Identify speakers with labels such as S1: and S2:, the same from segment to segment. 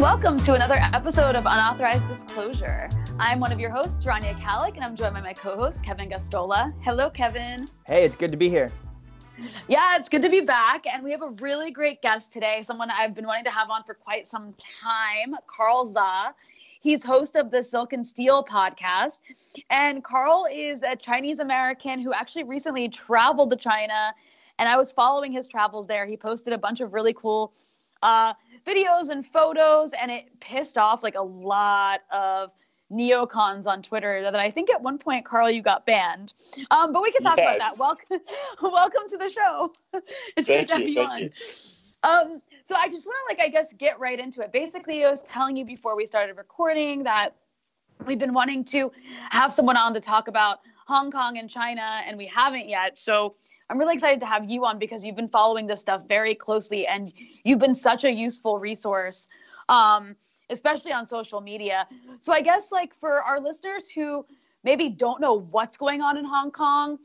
S1: welcome to another episode of Unauthorized Disclosure. I'm one of your hosts, Rania Khalek, and I'm joined by my co-host, Kevin Gosztola. Hello, Kevin.
S2: Hey, it's good to be here.
S1: Yeah, it's good to be back. And we have a really great guest today, someone I've been wanting to have on for quite some time, Carl Zha. He's host of the Silk and Steel podcast. And Carl is a Chinese American who actually recently traveled to China. And I was following his travels there. He posted a bunch of really cool uh, videos and photos, and it pissed off like a lot of neocons on Twitter that I think at one point, Carl, you got banned. Um, but we can talk yes. about that. Welcome, welcome to the show. it's
S3: thank
S1: great to have you, on. You. Um, so I just want to like I guess get right into it. Basically, I was telling you before we started recording that we've been wanting to have someone on to talk about Hong Kong and China, and we haven't yet. So I'm really excited to have you on because you've been following this stuff very closely and you've been such a useful resource, um, especially on social media. So I guess like for our listeners who maybe don't know what's going on in Hong Kong,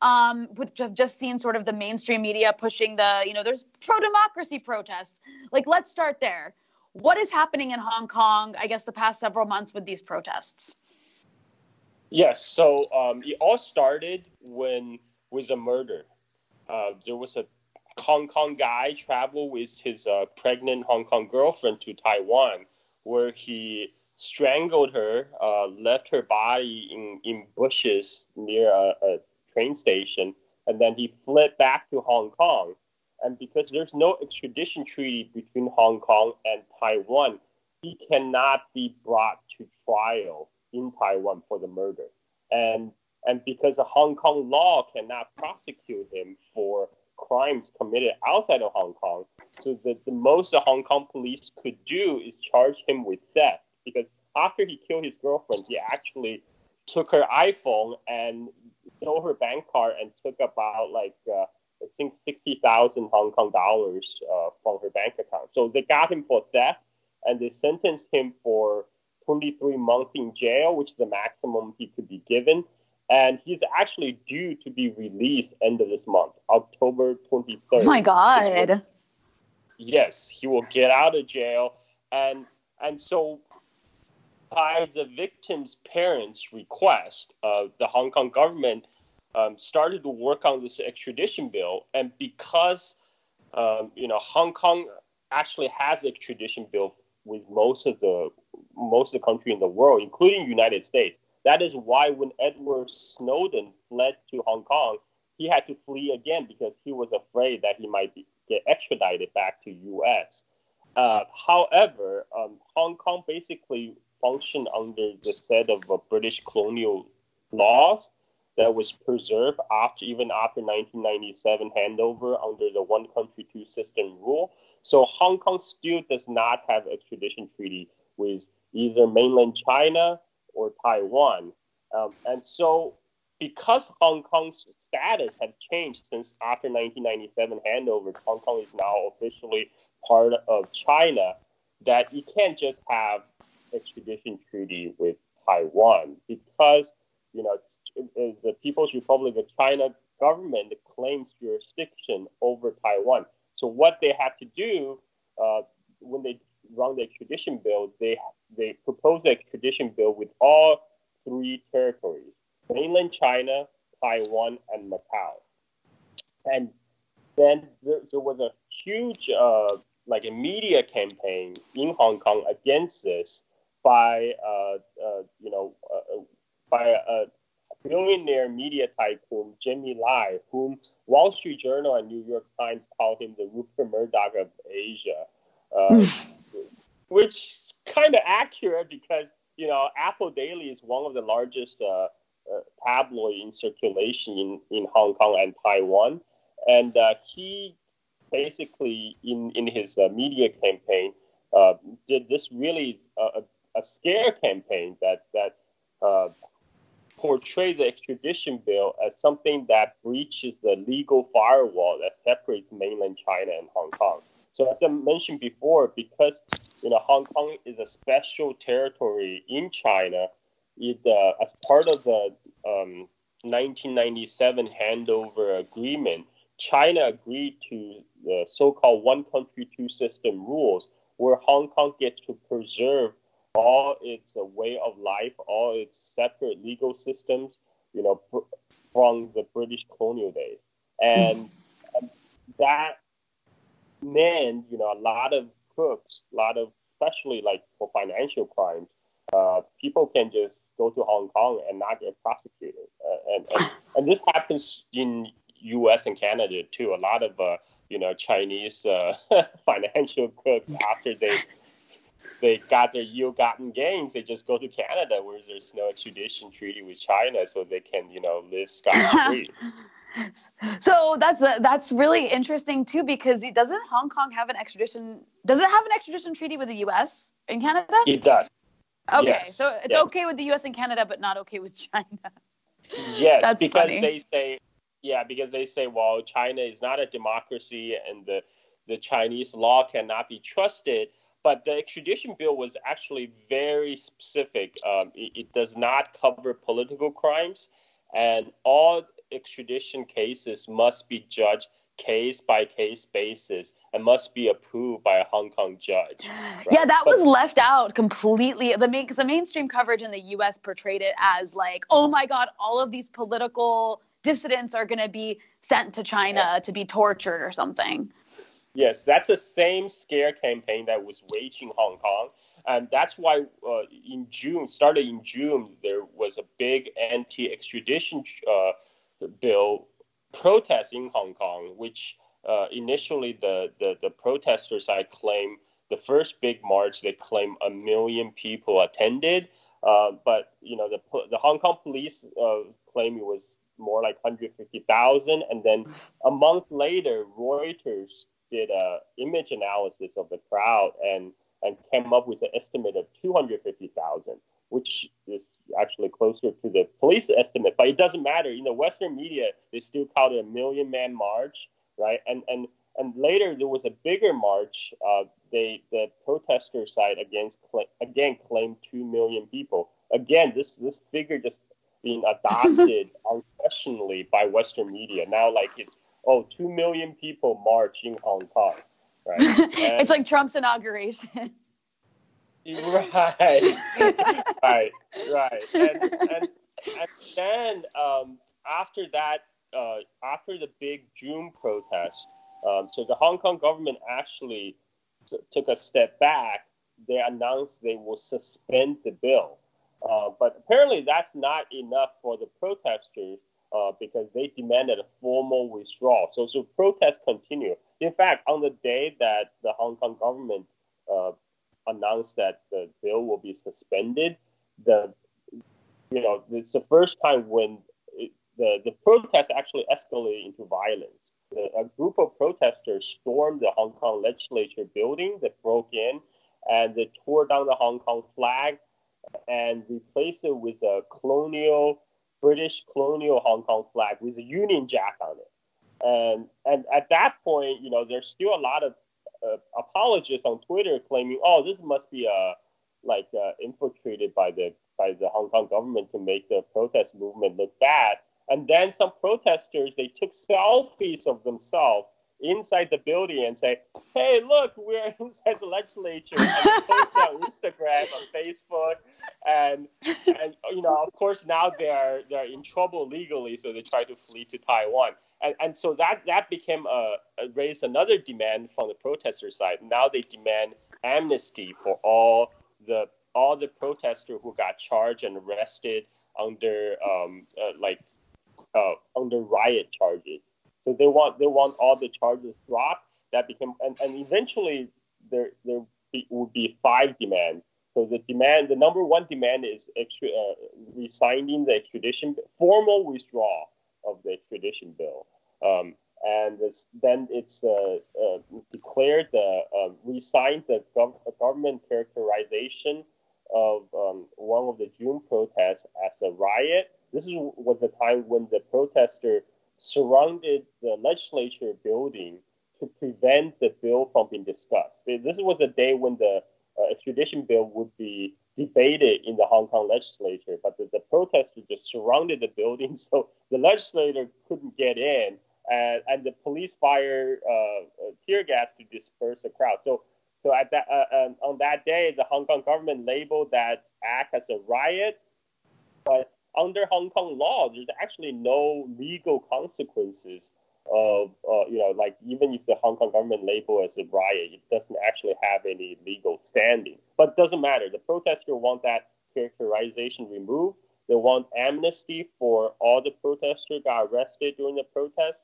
S1: um, which have just seen sort of the mainstream media pushing the, you know, there's pro democracy protests. Like, let's start there. What is happening in Hong Kong, I guess, the past several months with these protests?
S3: Yes. So um, it all started when was a murder. Uh, there was a Hong Kong guy travel with his uh, pregnant Hong Kong girlfriend to Taiwan, where he strangled her, uh, left her body in, in bushes near a, a, train station, and then he fled back to Hong Kong. And because there's no extradition treaty between Hong Kong and Taiwan, he cannot be brought to trial in Taiwan for the murder. And and because the Hong Kong law cannot prosecute him for crimes committed outside of Hong Kong, so the, the most the Hong Kong police could do is charge him with theft. Because after he killed his girlfriend, he actually took her iPhone and stole her bank card and took about like uh, I think sixty thousand Hong Kong dollars uh, from her bank account. So they got him for theft, and they sentenced him for 23 months in jail, which is the maximum he could be given and he's actually due to be released end of this month, October 23rd.
S1: Oh my God.
S3: Yes, he will get out of jail, and and so by the victim's parents' request, uh, the Hong Kong government um, started to work on this extradition bill, and because um, you know Hong Kong actually has extradition bill with most of the most of the country in the world, including United States. That is why when Edward Snowden fled to Hong Kong, he had to flee again because he was afraid that he might be, get extradited back to U.S. Uh, however, um, Hong Kong basically functioned under the set of uh, British colonial laws that was preserved after even after 1997 handover under the one country two system rule. So Hong Kong still does not have extradition treaty with either mainland China or Taiwan. Um, and so, because Hong Kong's status has changed since after 1997 handover, Hong Kong is now officially part of China. That you can't just have extradition treaty with Taiwan because you know the People's Republic of China government claims jurisdiction over Taiwan. So what they have to do uh, when they run the extradition bill, they they proposed the extradition bill with all three territories: mainland China, Taiwan, and Macau. And then there, there was a huge, uh, like a media campaign in Hong Kong against this by, uh, uh, you know, uh, by a billionaire media tycoon Jimmy Lai, whom Wall Street Journal and New York Times called him the Rupert Murdoch of Asia. Which is kind of accurate because you know Apple Daily is one of the largest uh, uh, tabloid in circulation in, in Hong Kong and Taiwan, and uh, he basically in in his uh, media campaign uh, did this really uh, a, a scare campaign that that portrays the extradition bill as something that breaches the legal firewall that separates mainland China and Hong Kong. So as I mentioned before, because you know Hong Kong is a special territory in China, it uh, as part of the um, 1997 handover agreement, China agreed to the so-called one country two system rules, where Hong Kong gets to preserve all its uh, way of life, all its separate legal systems, you know, pr- from the British colonial days. And mm. that meant, you know, a lot of crooks, a lot of, especially like for financial crimes, uh, people can just go to Hong Kong and not get prosecuted. Uh, and, and, and, this happens in U.S. and Canada too. A lot of, uh, you know, Chinese uh, financial crooks after they they got their ill-gotten gains, they just go to Canada, where there's no extradition treaty with China, so they can, you know, live scot-free.
S1: so that's that's really interesting too, because doesn't Hong Kong have an extradition? Does it have an extradition treaty with the U.S. and Canada?
S3: It does.
S1: Okay, yes, so it's yes. okay with the U.S. and Canada, but not okay with China.
S3: Yes, that's because funny. they say, yeah, because they say, well, China is not a democracy, and the the Chinese law cannot be trusted. But the extradition bill was actually very specific. Um, it, it, does not cover political crimes, and all extradition cases must be judged case by case basis and must be approved by a Hong Kong judge.
S1: Right? Yeah, that but, was left out completely. The main, cause the mainstream coverage in the U.S. portrayed it as like, oh my God, all of these political dissidents are going to be sent to China yeah. to be tortured or something.
S3: Yes, that's the same scare campaign that was waging Hong Kong. And that's why uh, in June, started in June, there was a big anti extradition uh, bill protest in Hong Kong, which uh, initially the, the, the protester side claimed the first big march, they claim a million people attended. Uh, but, you know, the, the Hong Kong police uh, claim it was more like 150,000. And then a month later, Reuters did a image analysis of the crowd and and came up with an estimate of 250,000, which is actually closer to the police estimate. But it doesn't matter. In the Western media, they still called it a million man march, right? And and and later there was a bigger march. Uh, they the protester side against again claimed two million people. Again, this this figure just being adopted unquestionably by Western media. Now, like it's oh, two million people march in Hong Kong. Right?
S1: it's like Trump's inauguration.
S3: right, right, right. And, and, and then um, after that, uh, after the big June protest, um, so the Hong Kong government actually t- took a step back. They announced they will suspend the bill. Uh, but apparently, that's not enough for the protesters uh, because they demanded a formal withdrawal. So, so protests continue. In fact, on the day that the Hong Kong government uh, announced that the bill will be suspended, the you know it's the first time when it, the the protests actually escalated into violence. A group of protesters stormed the Hong Kong legislature building. They broke in and they tore down the Hong Kong flag and replaced it with a colonial British colonial Hong Kong flag with a Union Jack on it. And and at that point, you know, there's still a lot of uh, apologists on Twitter claiming, oh, this must be uh, like uh, infiltrated by the by the Hong Kong government to make the protest movement look bad. And then some protesters they took selfies of themselves inside the building and say, "Hey, look, we're inside the legislature." And post on Instagram, on Facebook, and and you know, of course, now they're they're in trouble legally, so they try to flee to Taiwan. And, and so that that became a, a raised another demand from the protester side. Now they demand amnesty for all the all the protesters who got charged and arrested under um, uh, like uh, under riot charges. So they want they want all the charges dropped. That became and, and eventually there there be, would be five demands. So the demand, the number one demand is extra, uh, resigning the extradition, formal withdrawal of the extradition bill. Um, and it's, then it's uh, uh, declared uh, resigned the gov- government characterization of um, one of the June protests as a riot. This is, was the time when the protester surrounded the legislature building to prevent the bill from being discussed. This was a day when the uh, extradition bill would be debated in the Hong Kong legislature, but the, the protesters just surrounded the building, so the legislator couldn't get in, and, and the police fired uh, uh, tear gas to disperse the crowd. So, so at that uh, um, on that day, the Hong Kong government labeled that act as a riot, but under Hong Kong law, there's actually no legal consequences of uh, you know like even if the Hong Kong government label as a riot, it doesn't actually have any legal standing. But it doesn't matter. The protesters want that characterization removed. They want amnesty for all the protesters got arrested during the protest.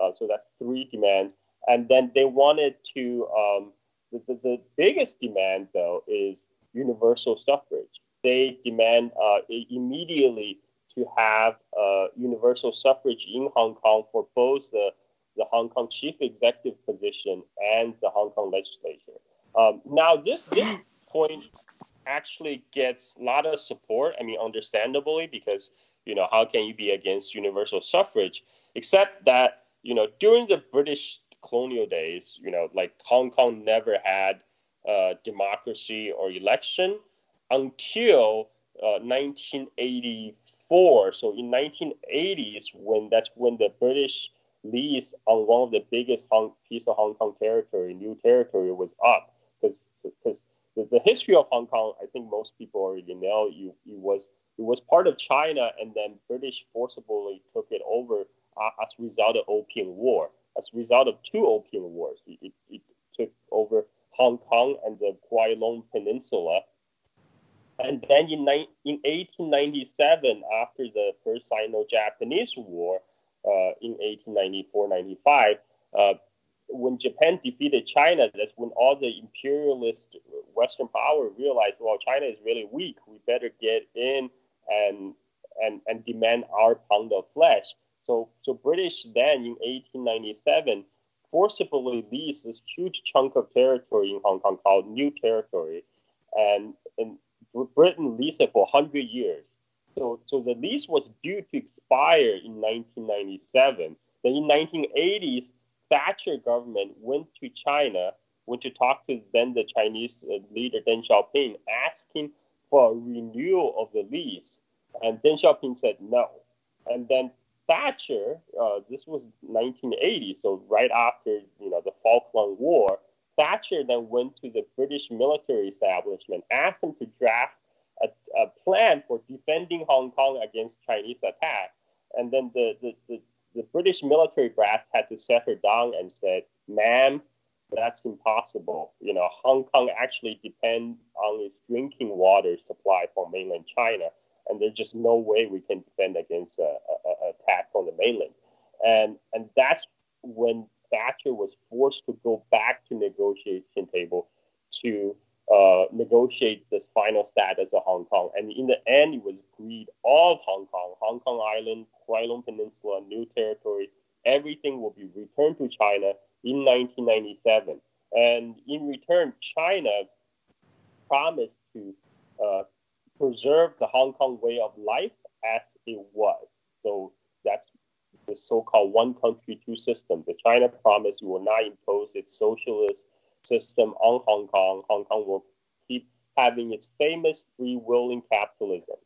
S3: Uh, so that's three demands. And then they wanted to um, the, the, the, biggest demand though is universal suffrage. They demand uh, immediately to have uh, universal suffrage in Hong Kong for both the, the Hong Kong chief executive position and the Hong Kong legislature. Um, now, this, this point actually gets a lot of support. I mean, understandably, because, you know, how can you be against universal suffrage? Except that, you know, during the British colonial days, you know, like Hong Kong never had uh, democracy or election until uh, 1984. So in 1980s, when that's when the British lease on one of the biggest Hong, piece of Hong Kong territory, new territory, was up because because the, the history of Hong Kong, I think most people already know. You it was it was part of China, and then British forcibly took it over uh, as a result of Opium War. As a result of two Opium Wars, it, it, it took over Hong Kong and the Kowloon Peninsula. And then in, in 1897, after the first Sino-Japanese War, uh, in 1894-95, uh, when Japan defeated China, that's when all the imperialist Western power realized, well, China is really weak. We better get in and and and demand our pound of flesh. So so British then in 1897 forcibly leased this huge chunk of territory in Hong Kong called New Territory, and and Britain leased it for 100 years. So so the lease was due to expire in 1997. Then in 1980s Thatcher government went to China, went to talk to then the Chinese uh, leader Deng Xiaoping, asking for a renewal of the lease, and Deng Xiaoping said no. And then Thatcher, uh, this was 1980, so right after you know the Falkland War, Thatcher then went to the British military establishment, asked them to draft a, a plan for defending Hong Kong against Chinese attack. And then the, the, the, the British military brass had to set her down and said, "Ma'am, that's impossible. You know, Hong Kong actually depends on its drinking water supply from mainland China, and there's just no way we can defend against an attack from the mainland." And and that's when Thatcher was forced to go back to negotiation table to uh, negotiate this final status of Hong Kong. And in the end, it was agreed all of Hong Kong, Hong Kong Island, Lung Peninsula, New Territory, everything will be returned to China in 1997. And in return, China promised to uh, preserve the Hong Kong way of life as it was. So that's the so-called one country, two system. The China promised it will not impose its socialist system on Hong Kong, Hong Kong will keep having its famous free willing capitalism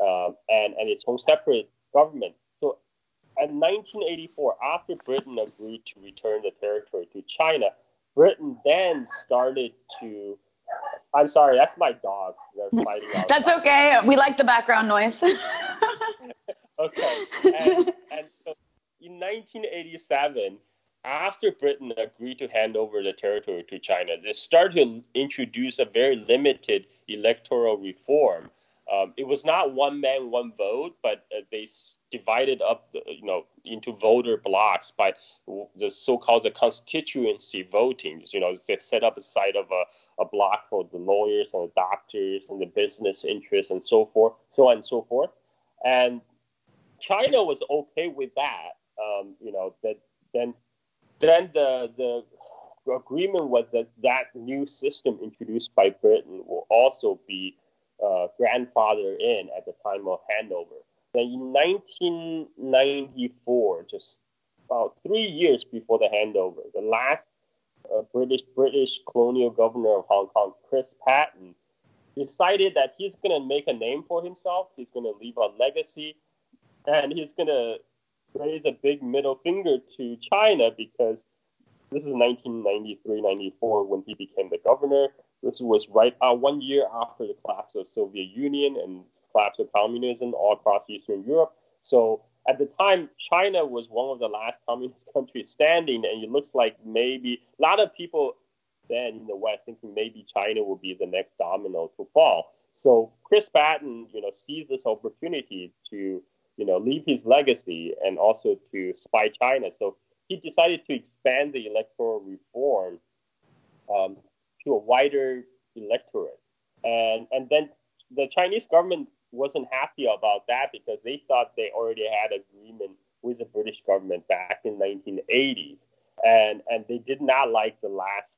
S3: uh, and, and its own separate government. So in 1984, after Britain agreed to return the territory to China, Britain then started to. I'm sorry, that's my dogs. They're fighting.
S1: That's okay. We like the background noise.
S3: okay. And, and so in 1987, after Britain agreed to hand over the territory to China, they started to introduce a very limited electoral reform. Um, it was not one man, one vote, but uh, they divided up, you know, into voter blocks by the so-called the constituency voting. You know, they set up a side of a, a block for the lawyers and the doctors and the business interests and so forth, so on and so forth. And China was okay with that. Um, you know, that then then the, the agreement was that that new system introduced by Britain will also be uh, grandfathered in at the time of handover. Then in 1994, just about three years before the handover, the last uh, British British colonial governor of Hong Kong, Chris Patten, decided that he's going to make a name for himself. He's going to leave a legacy, and he's going to raise a big middle finger to China because this is 1993, 94 when he became the governor. This was right uh, one year after the collapse of Soviet Union and collapse of communism all across Eastern Europe. So at the time, China was one of the last communist countries standing, and it looks like maybe a lot of people then in the West thinking maybe China will be the next domino to fall. So Chris Patten, you know, sees this opportunity to, you know, leave his legacy and also to spy China. So he decided to expand the electoral reform um, to a wider electorate, and and then the Chinese government wasn't happy about that because they thought they already had agreement with the British government back in 1980s, and and they did not like the last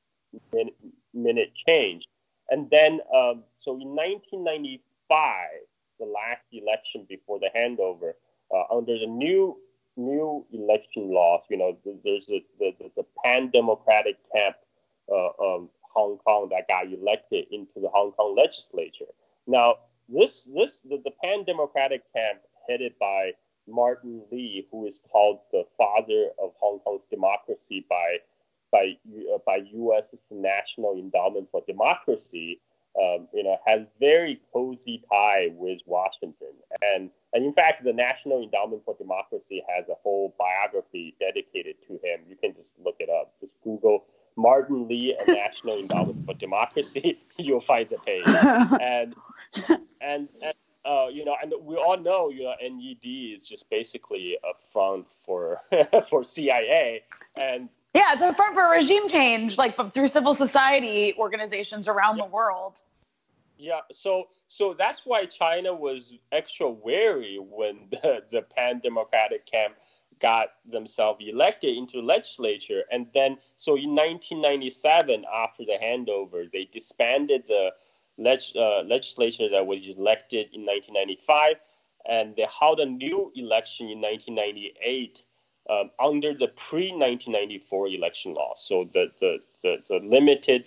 S3: minute, minute change. And then, um, so in 1995, the last election before the handover, uh, under the new new election laws, you know, there's the, the, the pan-democratic camp uh, of Hong Kong that got elected into the Hong Kong legislature. Now, this this the, the pan-democratic camp headed by Martin Lee, who is called the father of Hong Kong's democracy by by uh, by U.S.'s National Endowment for Democracy, um, you know, has very cozy tie with Washington, and and in fact, the National Endowment for Democracy has a whole biography dedicated to him. You can just look it up. Just Google Martin Lee and National Endowment for Democracy. You'll find the page, and and, and uh, you know, and we all know, you know, NED is just basically a front for for CIA, and
S1: yeah, it's a front for regime change, like through civil society organizations around yeah. the world.
S3: Yeah, so so that's why China was extra wary when the, the pan democratic camp got themselves elected into legislature, and then so in 1997, after the handover, they disbanded the leg, uh, legislature that was elected in 1995, and they held a new election in 1998 um, under the pre 1994 election law. So the, the, the, the limited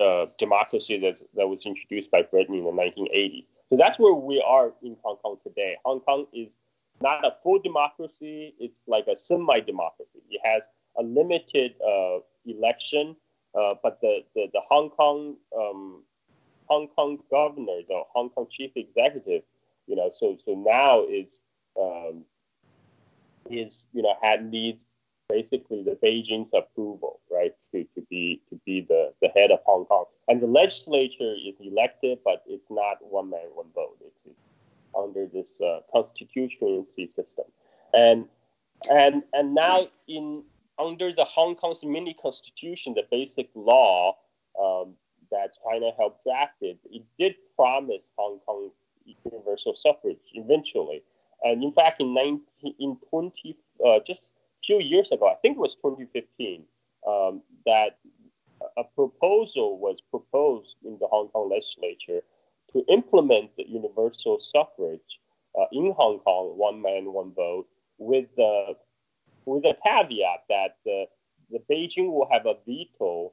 S3: uh, democracy that, that was introduced by Britain in the 1980s. So that's where we are in Hong Kong today. Hong Kong is not a full democracy, it's like a semi democracy. It has a limited uh, election, uh, but the, the, the Hong Kong um, Hong Kong governor, the Hong Kong chief executive, you know, so so now is um, is you know had needs basically the Beijing's approval, right, to, to be to be the, the head of Hong Kong. And the legislature is elected, but it's not one man, one vote. It's, it's under this uh, constituency system. And and and now in under the Hong Kong's mini constitution, the basic law um, that China helped drafted, it did promise Hong Kong universal suffrage eventually. And in fact, in 19, in 20, uh, just few years ago, I think it was 2015, um, that a proposal was proposed in the Hong Kong legislature to implement the universal suffrage uh, in Hong Kong, one man, one vote, with the with a caveat that the, the Beijing will have a veto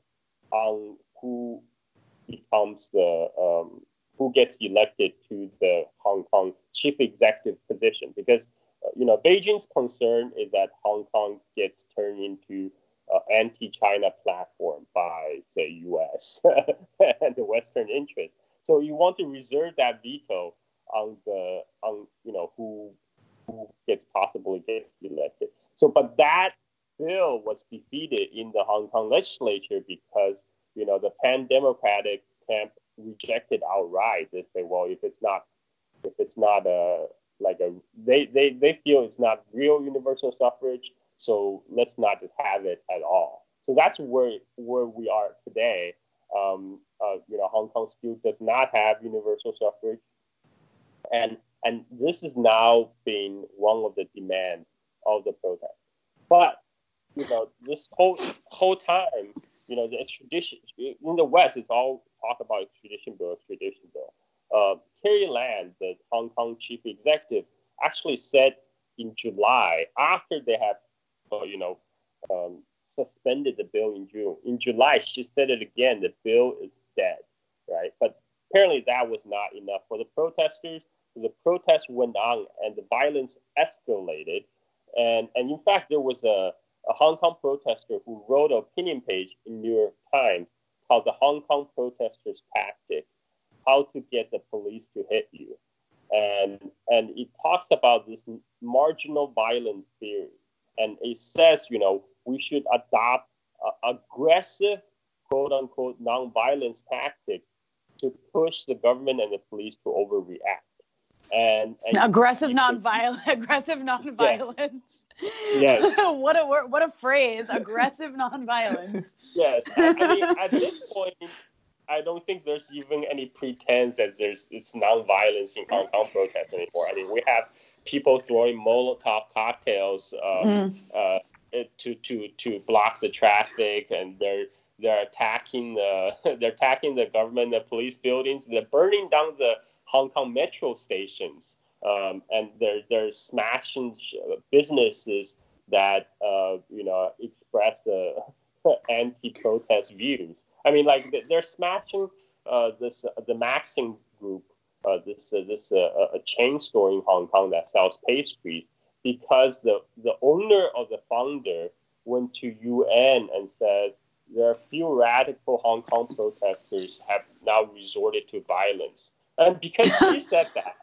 S3: on who becomes the um, who gets elected to the Hong Kong chief executive position because uh, you know Beijing's concern is that Hong Kong gets turned into uh, anti-China platform by say U.S. and the Western interests. So you want to reserve that veto on the on you know who who gets possibly gets elected. So, but that bill was defeated in the Hong Kong legislature because you know the pan-democratic camp rejected outright. They say, well, if it's not, if it's not a like a, they they they feel it's not real universal suffrage. So let's not just have it at all. So that's where where we are today. Um, uh, you know, Hong Kong still does not have universal suffrage, and and this is now being one of the demands of the protest. But you know, this whole whole time, you know, the extradition in the West, it's all talk about extradition bill, extradition bill. Uh, Carrie Lam, the Hong Kong chief executive, actually said in July, after they have, uh, you know, um, suspended the bill in June. In July, she said it again: the bill is dead, right? But apparently, that was not enough for the protesters. So the protests went on, and the violence escalated. And and in fact, there was a a Hong Kong protester who wrote an opinion page in New York Times called "The Hong Kong Protesters Tactic: How to Get the Police to Hit You," and and it talks about this marginal violence theory, and it says, you know, we should adopt aggressive, quote unquote, nonviolence tactic to push the government and the police to overreact. And, and
S1: aggressive nonviolence, aggressive nonviolence.
S3: Yes.
S1: what a what a phrase, aggressive nonviolence.
S3: Yes. I, I mean, at this point, I don't think there's even any pretense that there's it's nonviolence in Hong Kong protests anymore. I mean, we have people throwing Molotov cocktails uh, mm. uh, to to to block the traffic, and they're they're attacking the they're attacking the government, the police buildings. They're burning down the Hong Kong metro stations, um, and they're they're smashing businesses that uh, you know express the anti-protest views. I mean, like they're smashing uh, this uh, the Maxim Group, uh, this uh, this a chain store in Hong Kong that sells pastries, because the the owner of the founder went to UN and said there are few radical Hong Kong protesters have now resorted to violence, and because she said that,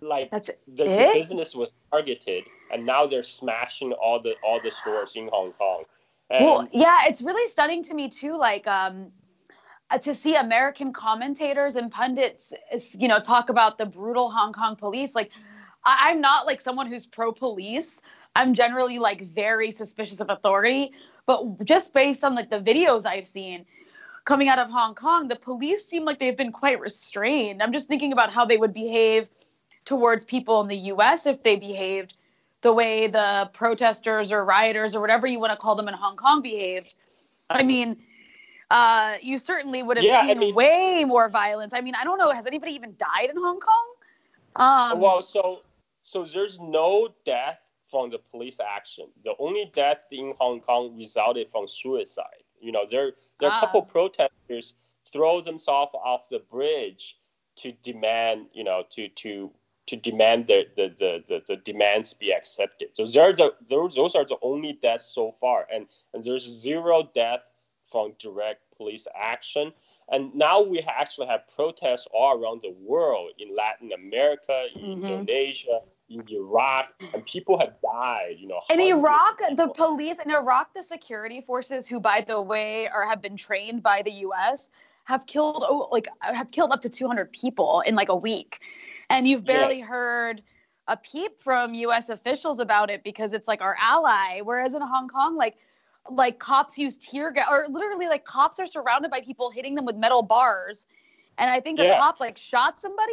S3: like the, the business was targeted, and now they're smashing all the all the stores in Hong Kong.
S1: And well, yeah, it's really stunning to me too. Like, um, uh, to see American commentators and pundits, you know, talk about the brutal Hong Kong police. Like, I- I'm not like someone who's pro police. I'm generally like very suspicious of authority, but just based on like the videos I've seen coming out of Hong Kong, the police seem like they've been quite restrained. I'm just thinking about how they would behave towards people in the US if they behaved the way the protesters or rioters or whatever you want to call them in Hong Kong behaved. I mean, uh, you certainly would have yeah, seen I mean, way more violence. I mean, I don't know. Has anybody even died in Hong Kong?
S3: Um, well, so so there's no death from the police action. The only death in Hong Kong resulted from suicide. You know, there there are a couple ah. protesters throw themselves off the bridge to demand, you know, to to to demand the, the, the, the, the demands be accepted. So there are the, those, those are the only deaths so far, and, and there's zero death from direct police action. And now we actually have protests all around the world in Latin America, in mm-hmm. Indonesia, in Iraq, and people have died. You know,
S1: in Iraq, the police in Iraq, the security forces, who by the way are have been trained by the U.S., have killed oh, like have killed up to 200 people in like a week and you've barely yes. heard a peep from U.S. officials about it because it's like our ally. Whereas in Hong Kong, like like cops use tear gas, or literally like cops are surrounded by people hitting them with metal bars, and I think a yeah. cop like shot somebody,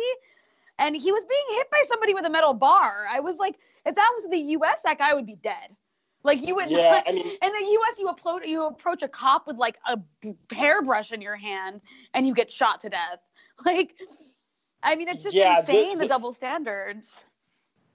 S1: and he was being hit by somebody with a metal bar. I was like, if that was the U.S., that guy would be dead. Like you would,
S3: yeah, I mean,
S1: in the U.S., you approach you approach a cop with like a hairbrush in your hand, and you get shot to death. Like I mean, it's just yeah, insane the, the, the double standards.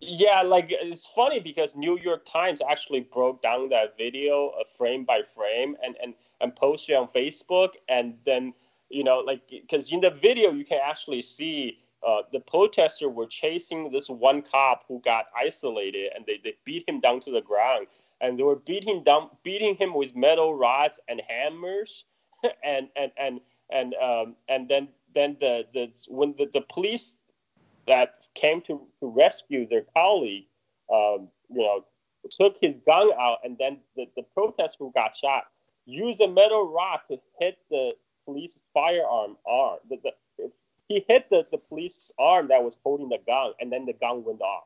S3: Yeah, like it's funny because New York Times actually broke down that video uh, frame by frame and and and posted on Facebook, and then you know like because in the video you can actually see uh, the protester were chasing this one cop who got isolated and they, they beat him down to the ground and they were beating down beating him with metal rods and hammers and and and and um, and then then the, the when the, the police that came to, to rescue their colleague, um, you know, took his gun out, and then the, the protester who got shot used a metal rod to hit the police firearm arm. The, the, he hit the, the police arm that was holding the gun, and then the gun went off.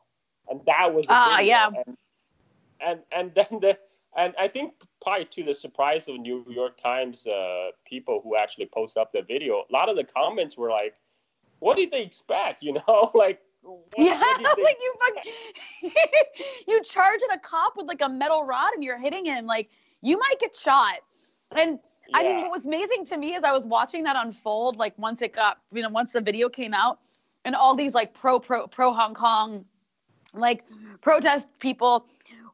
S3: And that was
S1: ah uh, yeah.
S3: And, and and then the and I think probably to the surprise of New York Times uh, people who actually post up the video, a lot of the comments were like, "What did they expect?" You know, like.
S1: What, yeah, what like you fucking, you charge at a cop with like a metal rod and you're hitting him, like you might get shot. And yeah. I mean, what was amazing to me is I was watching that unfold. Like once it got, you know, once the video came out, and all these like pro pro pro Hong Kong, like mm-hmm. protest people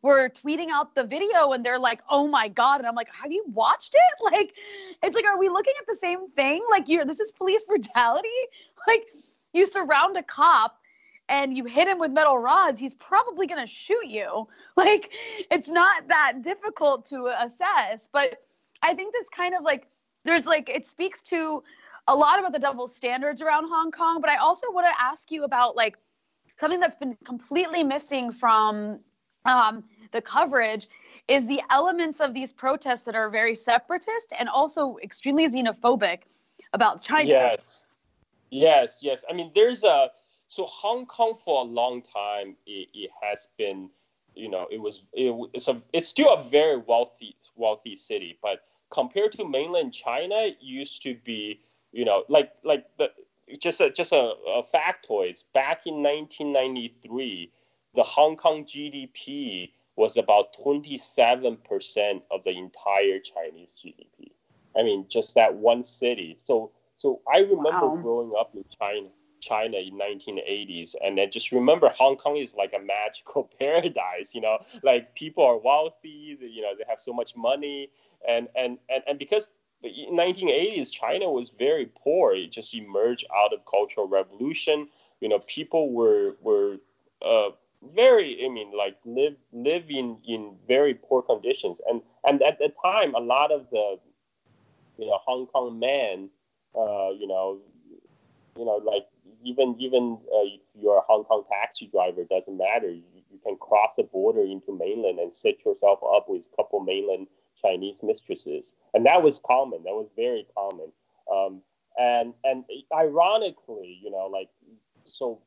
S1: were tweeting out the video and they're like, oh my God. And I'm like, have you watched it? Like, it's like, are we looking at the same thing? Like, you're, this is police brutality. Like, you surround a cop and you hit him with metal rods, he's probably going to shoot you. Like, it's not that difficult to assess. But I think this kind of like, there's like, it speaks to a lot about the double standards around Hong Kong. But I also want to ask you about like something that's been completely missing from um, the coverage is the elements of these protests that are very separatist and also extremely xenophobic about China.
S3: Yes, yes, yes. I mean, there's a so Hong Kong for a long time it, it has been, you know, it was it, it's a it's still a very wealthy wealthy city, but compared to mainland China, it used to be, you know, like like the just a just a, a factoid. Back in 1993, the Hong Kong GDP was about 27% of the entire Chinese GDP. I mean, just that one city. So, so I remember wow. growing up in China, China in 1980s, and then just remember Hong Kong is like a magical paradise. You know, like people are wealthy. You know, they have so much money, and and and, and because in 1980s China was very poor. It just emerged out of cultural revolution. You know, people were were uh, very, I mean, like live live in in very poor conditions, and and at the time, a lot of the, you know, Hong Kong men, uh, you know, you know, like even even uh, if you're a Hong Kong taxi driver, doesn't matter. You, you can cross the border into mainland and set yourself up with a couple mainland Chinese mistresses, and that was common. That was very common. Um, and and ironically, you know, like so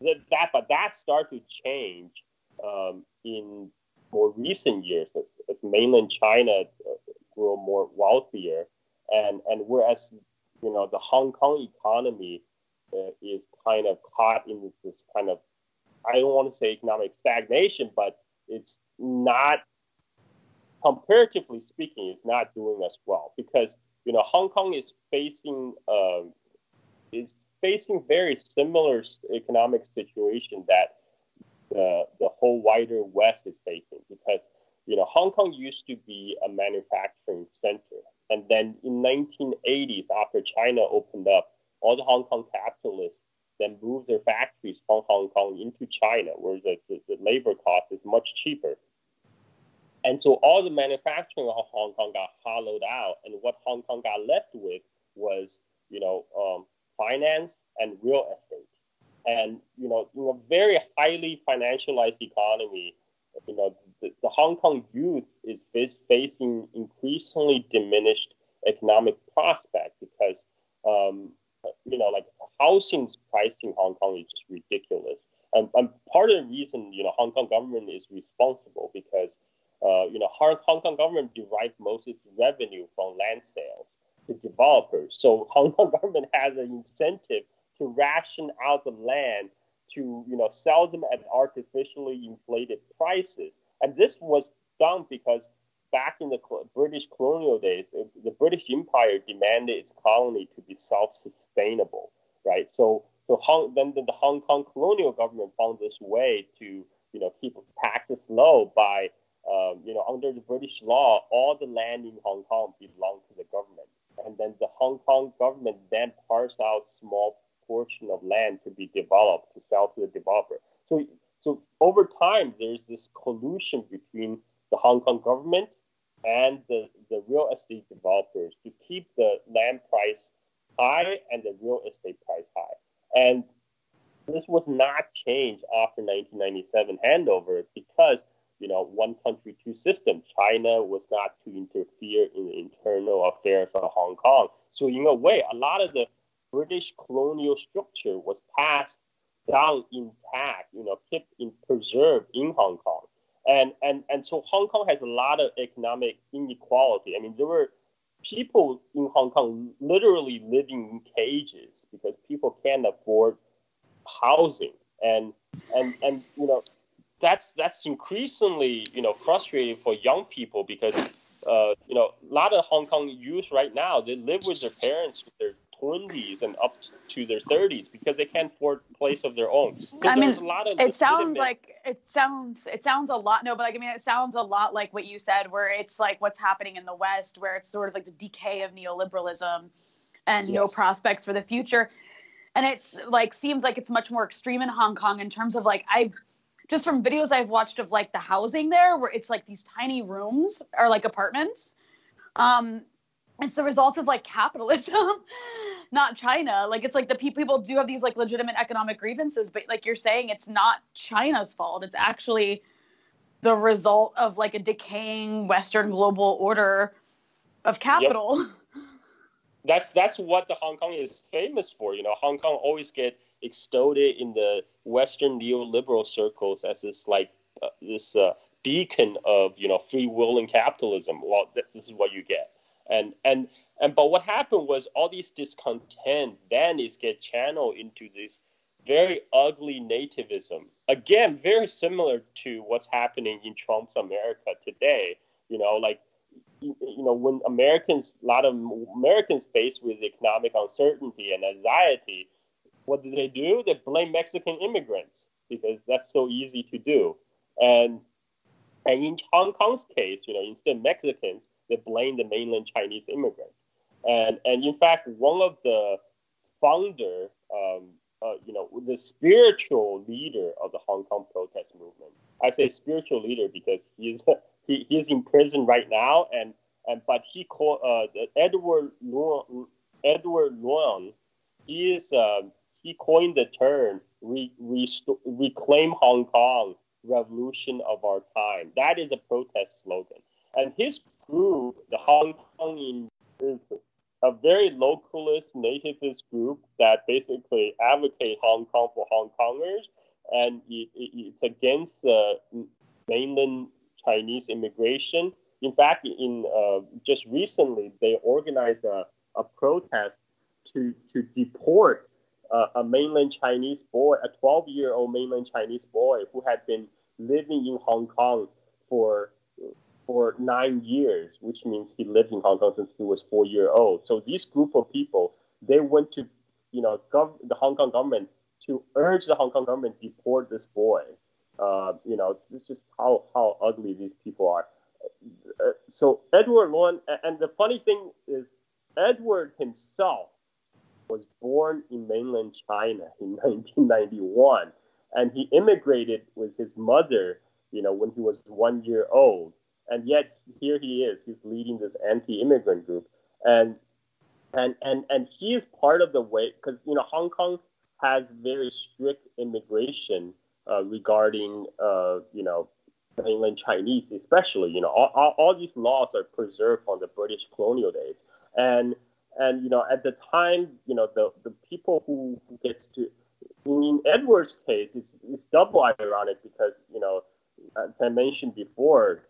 S3: that, that but that started to change um, in more recent years as, as mainland China uh, grew more wealthier, and and whereas you know the Hong Kong economy uh, is kind of caught in this kind of I don't want to say economic stagnation, but it's not comparatively speaking, it's not doing as well. Because you know Hong Kong is facing um, is facing very similar economic situation that the, the whole wider West is facing. Because you know Hong Kong used to be a manufacturing center, and then in 1980s after China opened up, all the Hong Kong capitalists then moved their factories from Hong Kong into China, where the, the, the labor cost is much cheaper. And so all the manufacturing of Hong Kong got hollowed out, and what Hong Kong got left with was, you know, um, finance and real estate. And you know, in a very highly financialized economy, you know, the, Hong Kong youth is facing increasingly diminished economic prospect because um, you know, like housing price in Hong Kong is just ridiculous. And, and, part of the reason, you know, Hong Kong government is responsible because, uh, you know, Hong Kong government derives most of its revenue from land sales to developers. So Hong Kong government has an incentive to ration out the land to you know sell them at artificially inflated prices. And this was done because back in the British colonial days, the British Empire demanded its colony to be self-sustainable, right? So, so Hong, then the Hong Kong colonial government found this way to, you know, keep taxes low by, um, you know, under the British law, all the land in Hong Kong belonged to the government and then the Hong Kong government then parsed out small portion of land to be developed to sell to the developer. So, so over time, there's this collusion between the Hong Kong government and the, the real estate developers to keep the land price high and the real estate price high. And this was not changed after 1997 handover because you know, one country, two systems. China was not to interfere in the internal affairs of Hong Kong. So in a way, a lot of the British colonial structure was passed down intact, you know, kept in preserved in Hong Kong. And, and, and so Hong Kong has a lot of economic inequality. I mean, there were people in Hong Kong literally living in cages because people can't afford housing. And, and, and you know, that's that's increasingly you know frustrating for young people because uh, you know a lot of Hong Kong youth right now they live with their parents in their 20s and up to their 30s because they can't afford a place of their own.
S1: I mean, it sounds like it sounds it sounds a lot. No, but like I mean, it sounds a lot like what you said, where it's like what's happening in the West, where it's sort of like the decay of neoliberalism and yes. no prospects for the future and it's like seems like it's much more extreme in Hong Kong in terms of like I just from videos I've watched of like the housing there where it's like these tiny rooms or like apartments. Um, it's the result of like capitalism, not China. Like it's like the pe- people do have these like legitimate economic grievances, but like you're saying, it's not China's fault. It's actually the result of like a decaying Western global order of capital. Yep.
S3: That's that's what the Hong Kong is famous for. You know, Hong Kong always get extolled in the Western neoliberal circles as this like uh, this uh, beacon of you know free will and capitalism. Well, th- this is what you get and and and but what happened was all these discontent then is get channeled into this very ugly nativism. Again very similar to what's happening in trump's america today. You know like you, know when americans a lot of americans faced with economic uncertainty and anxiety what do they do? They blame mexican immigrants because that's so easy to do. And and in hong kong's case you know instead mexicans they blame the mainland Chinese immigrant. And, and in fact, one of the founder, um, uh, you know, the spiritual leader of the Hong Kong protest movement. I say spiritual leader because he's he, he's in prison right now, and and but he called uh, Edward Leung, Edward Leung. He is uh, he coined the term re, reclaim Hong Kong, revolution of our time. That is a protest slogan, and his group, the Hong Kong is a very localist, nativist group that basically advocate Hong Kong for Hong Kongers, and it, it, it's against uh, mainland Chinese immigration. In fact, in uh, just recently, they organized a, a protest to to deport uh, a mainland Chinese boy, a 12 year old mainland Chinese boy who had been living in Hong Kong for for nine years, which means he lived in Hong Kong since he was four year old. So this group of people, they went to, you know, gov- the Hong Kong government to urge the Hong Kong government to deport this boy. Uh, you know, it's just how, how ugly these people are. Uh, so Edward Leung, and the funny thing is, Edward himself was born in mainland China in 1991, and he immigrated with his mother, you know, when he was one year old and yet here he is. He's leading this anti-immigrant group, and and and and he is part of the way because you know Hong Kong has very strict immigration uh, regarding uh, you know mainland Chinese, especially. You know, all, all, all, these laws are preserved from the British colonial days, and and you know at the time, you know the the people who, who gets to in Edward's case, it's, it's double ironic because you know as I mentioned before,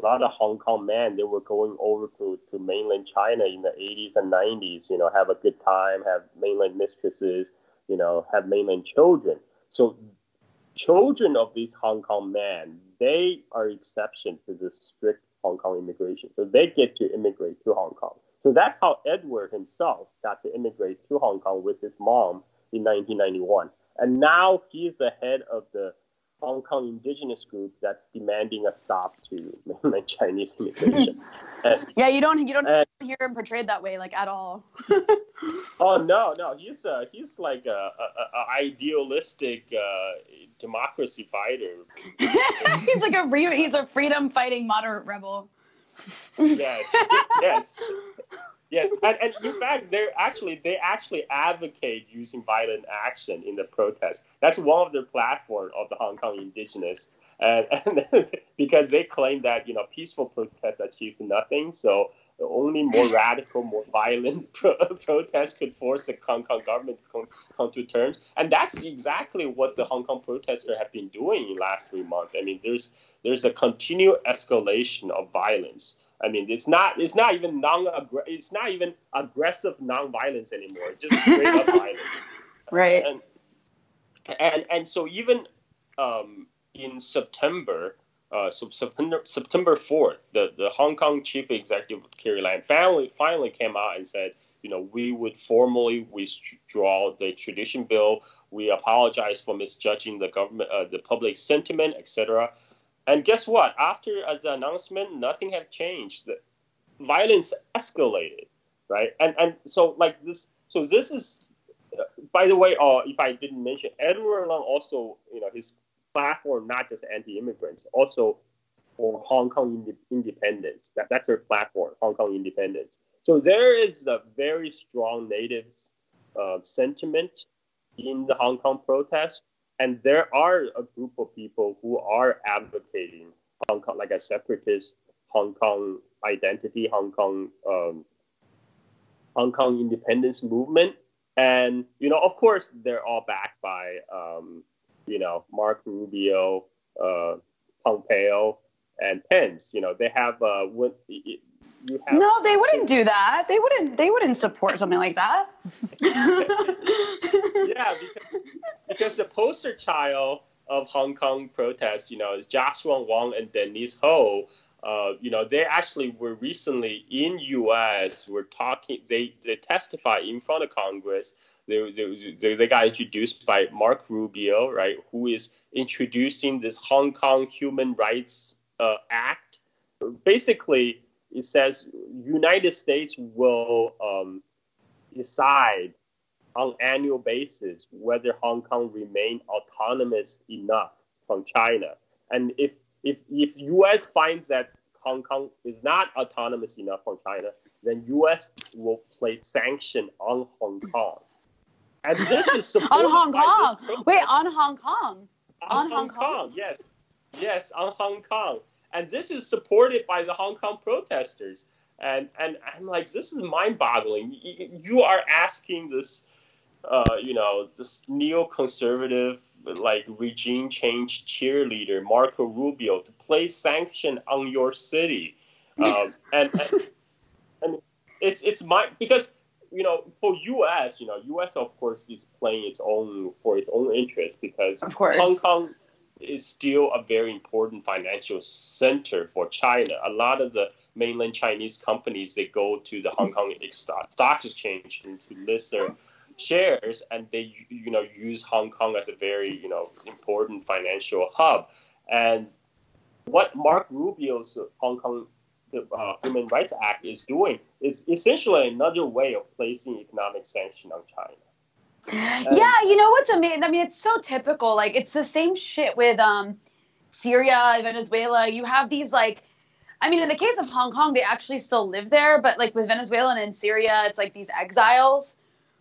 S3: a lot of Hong Kong men they were going over to, to mainland China in the 80s and 90s. You know, have a good time, have mainland mistresses, you know, have mainland children. So children of these Hong Kong men, they are exception to the strict Hong Kong immigration. So they get to immigrate to Hong Kong. So that's how Edward himself got to immigrate to Hong Kong with his mom in 1991. And now he's the head of the Hong Kong indigenous group that's demanding a stop to mainland Chinese immigration.
S1: And, yeah, you don't you don't and, hear him portrayed that way like at all.
S3: oh no, no, he's uh, he's like a, a, a idealistic uh, democracy fighter.
S1: he's like a re- he's a freedom fighting moderate rebel.
S3: yes, yes. Yes, and, and in fact, they're actually they actually advocate using violent action in the protest. That's one of the platform of the Hong Kong indigenous, and, and because they claim that you know peaceful protests achieve nothing, so only more radical, more violent pro- protests could force the Hong Kong government to come, come, to terms. And that's exactly what the Hong Kong protesters have been doing in last three months. I mean, there's there's a continued escalation of violence. I mean, it's not it's not even non it's not even aggressive nonviolence anymore. It's just straight up violence.
S1: Right.
S3: And, and and so even um, in September, uh, so September September fourth, the, the Hong Kong chief executive Carrie Lam finally finally came out and said, you know, we would formally withdraw the tradition bill. We apologize for misjudging the government, uh, the public sentiment, etc. And guess what? After the announcement, nothing had changed. The violence escalated, right? And and so like this, so this is by the way, uh, if I didn't mention, Edward Leung also, you know, his platform not just anti-immigrants, also for Hong Kong ind- independence. That, that's their platform, Hong Kong independence. So there is a very strong native uh, sentiment in the Hong Kong protest, and there are a group of people who are advocating Hong Kong like a separatist Hong Kong identity, Hong Kong um, Hong Kong independence movement, and you know, of course, they're all backed by um, you know Mark Rubio, uh, Pompeo, and Pence. You know, they have uh, when,
S1: have no, they wouldn't do that. They wouldn't. They wouldn't support something like that.
S3: yeah, because, because the poster child of Hong Kong protests, you know, is Joshua Wong and Denise Ho. Uh, you know, they actually were recently in U.S. Were talking. They they testified in front of Congress. They, they, they got introduced by Mark Rubio, right, who is introducing this Hong Kong Human Rights uh, Act. Basically, it says United States will um, decide on annual basis whether Hong Kong remain autonomous enough from China. And if if if US finds that Hong Kong is not autonomous enough from China, then US will place sanction on Hong Kong. And this is
S1: on Hong Kong. Wait, on Hong Kong.
S3: On, on Hong, Hong Kong. Kong. Yes. Yes, on Hong Kong. And this is supported by the Hong Kong protesters. And and I'm like, this is mind-boggling. You are asking this uh, you know, this neoconservative like regime change cheerleader Marco Rubio to place sanction on your city, um, and, and, and it's it's my because you know for U.S. you know U.S. of course is playing its own for its own interest because
S1: of course.
S3: Hong Kong is still a very important financial center for China. A lot of the mainland Chinese companies they go to the Hong Kong stock exchange to list their shares, and they you know use Hong Kong as a very you know important financial hub. And what Mark Rubio's Hong Kong uh, Human Rights Act is doing is essentially another way of placing economic sanction on China.
S1: Yeah, you know what's amazing? I mean, it's so typical. Like it's the same shit with um, Syria, Venezuela. You have these like. I mean, in the case of Hong Kong, they actually still live there, but like with Venezuela and in Syria, it's like these exiles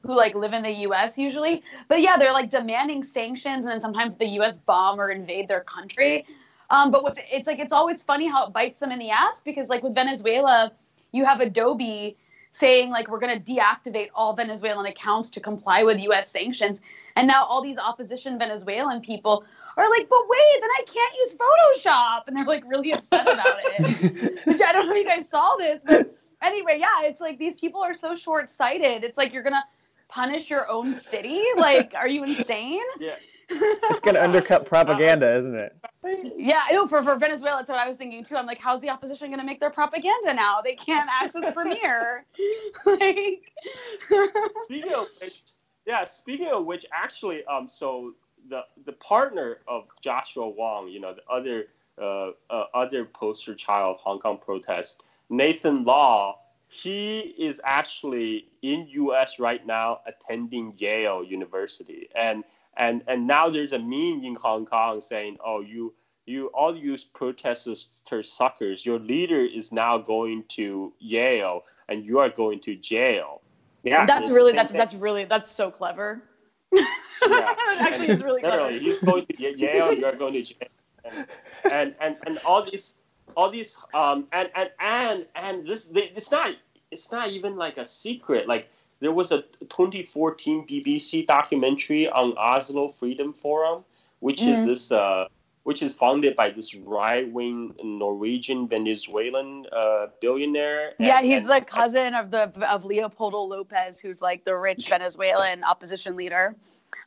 S1: who like live in the US usually. But yeah, they're like demanding sanctions and then sometimes the US bomb or invade their country. Um, but what's it's like it's always funny how it bites them in the ass because like with Venezuela, you have Adobe saying like we're going to deactivate all Venezuelan accounts to comply with US sanctions. And now all these opposition Venezuelan people are like, but wait, then I can't use Photoshop. And they're like really upset about it. Which I don't know if you guys saw this, but anyway, yeah, it's like these people are so short sighted. It's like you're going to punish your own city? Like, are you insane?
S3: Yeah.
S2: it's going to undercut propaganda, isn't it?
S1: Yeah, I know. For, for Venezuela, that's what I was thinking too. I'm like, how's the opposition going to make their propaganda now? They can't access Premiere. like,
S3: speaking of which, yeah, speaking of which, actually, um, so the the partner of Joshua Wong, you know, the other uh, uh other poster child of Hong Kong protest, Nathan Law he is actually in US right now attending Yale University and and and now there's a meme in Hong Kong saying oh you you all you protesters suckers your leader is now going to Yale and you are going to jail.
S1: Yeah. That's really that's that's really that's so clever. Yeah. Actually it's really clever.
S3: He's going to Yale you are going to jail. And, and and and all these all these um and and and and this it's not it's not even like a secret like there was a 2014 BBC documentary on Oslo Freedom Forum which mm. is this uh which is founded by this right-wing Norwegian Venezuelan uh, billionaire.
S1: And, yeah, he's and, the cousin of the of Leopoldo Lopez, who's like the rich Venezuelan opposition leader.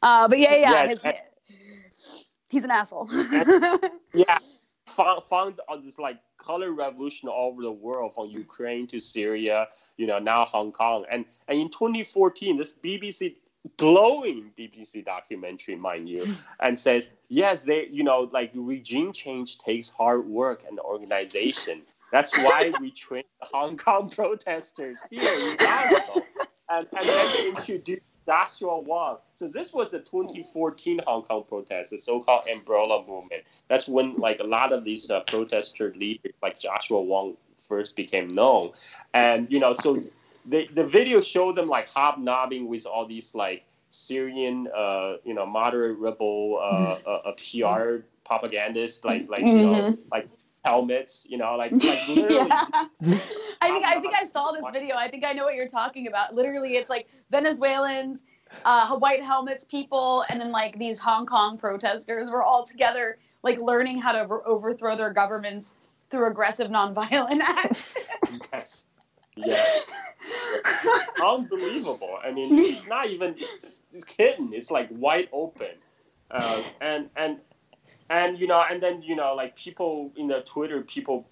S1: Uh, but yeah, yeah, yes, his, he's an asshole.
S3: yeah, found, found this like color revolution all over the world from Ukraine to Syria, you know, now Hong Kong. And, and in 2014, this BBC glowing BBC documentary, mind you, and says, yes, they, you know, like regime change takes hard work and organization. That's why we train Hong Kong protesters here in. And, and then they introduce Joshua Wong. So this was the 2014 Hong Kong protest, the so-called umbrella movement. That's when like a lot of these uh, protester leaders, like Joshua Wong, first became known. And you know, so the the video showed them like hobnobbing with all these like Syrian, uh, you know, moderate rebel uh, uh, PR propagandists, like like you know,
S1: Mhm.
S3: like helmets, you know, like like literally.
S1: yeah. I think I think I saw this video. I think I know what you're talking about. Literally, it's like Venezuelans, uh, white helmets, people, and then like these Hong Kong protesters were all together, like learning how to overthrow their governments through aggressive nonviolent acts.
S3: Yes. Yes. Unbelievable. I mean, it's not even it's hidden. It's like wide open. Uh, and and and you know, and then you know, like people in the Twitter, people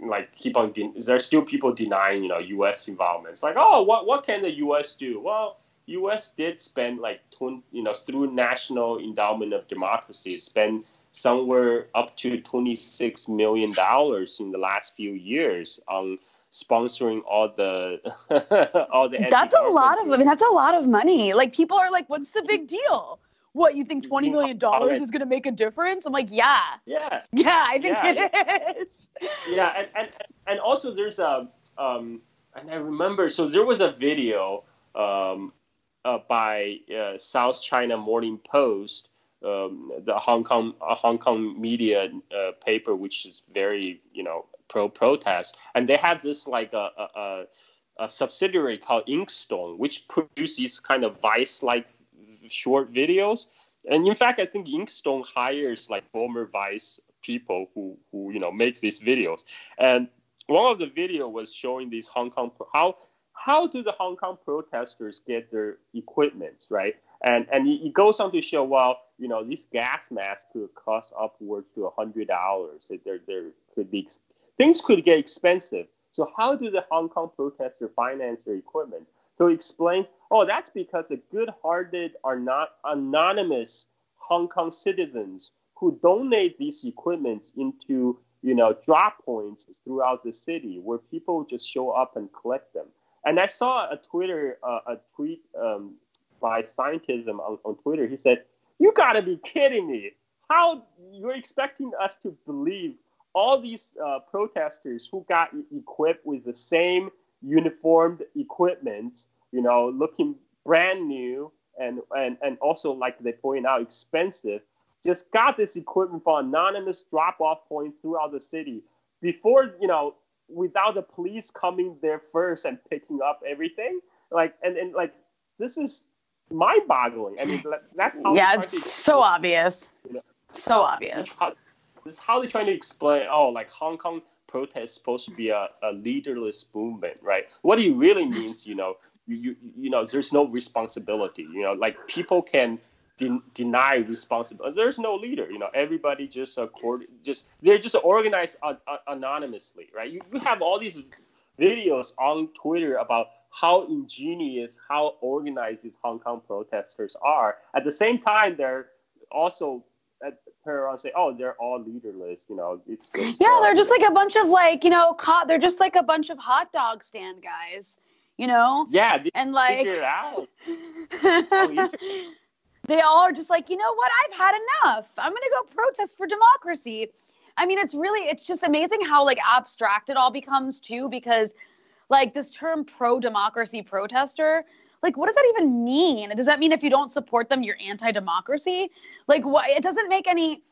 S3: like keep on. Den- there's still people denying, you know, U.S. involvement. It's like, oh, what what can the U.S. do? Well, U.S. did spend like, you know, through National Endowment of Democracy, spend somewhere up to twenty six million dollars in the last few years on sponsoring all the all the.
S1: that's a lot of. I mean, that's a lot of money. Like people are like, "What's the big deal? What you think? Twenty million dollars is going to make a difference?" I'm like, "Yeah,
S3: Yeah,
S1: yeah, I think
S3: Yeah,
S1: it is."
S3: yeah, and, and and also there's a um, and I remember so there was a video um, uh, by uh, South China Morning Post, um, the Hong Kong uh, Hong Kong media uh, paper, which is very you know pro protest, and they had this like a. a, a a subsidiary called Inkstone, which produces kind of Vice like short videos. And in fact, I think Inkstone hires like former Vice people who, who you know make these videos. And one of the video was showing these Hong Kong how how do the Hong Kong protesters get their equipment, right? And and it goes on to show well, you know, these gas masks could cost upwards to hundred dollars. There there could be things could get expensive. So how do the Hong Kong protesters finance their equipment? So it explains, oh, that's because the good-hearted are not anonymous Hong Kong citizens who donate these equipments into, you know, drop points throughout the city where people just show up and collect them. And I saw a Twitter, uh, a tweet um, by Scientism on, on Twitter. He said, "You gotta be kidding me! How you're expecting us to believe all these uh, protesters who got equipped with the same uniformed equipment, you know, looking brand new and, and, and also, like they point out, expensive, just got this equipment from anonymous drop off points throughout the city before, you know, without the police coming there first and picking up everything. Like, and, and like, this is mind boggling. I mean, that's how
S1: yeah,
S3: they're trying to
S1: it's so obvious.
S3: You know,
S1: So obvious.
S3: how, this is how they're trying to explain. Oh, like Hong Kong protest is supposed to be a, a leaderless movement, right? What it really means, you know, you, you you know, there's no responsibility. You know, like people can de- deny responsibility. There's no leader. You know, everybody just accord just they're just organized uh, uh, anonymously, right? You, you have all these videos on Twitter about how ingenious, how organized these Hong Kong protesters are. At the same time, they're also at and say, "Oh, they're all leaderless." You know, it's
S1: Yeah, they're just like a bunch of like, you know, co- they're just like a bunch of hot dog stand guys, you know?
S3: yeah,
S1: And like
S3: figure it out. Oh,
S1: they all are just like, you know what? I've had enough. I'm going to go protest for democracy. I mean, it's really it's just amazing how like abstract it all becomes too because like this term pro democracy protester like what does that even mean does that mean if you don't support them you're anti-democracy like what it doesn't make any